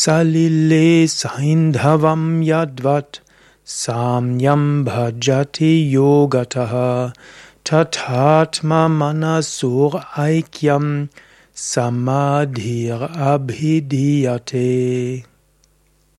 सलिले सैन्धवं यद्वत् साम्यं भजति योगतः। ऐक्यं समाधिरभिधीयते।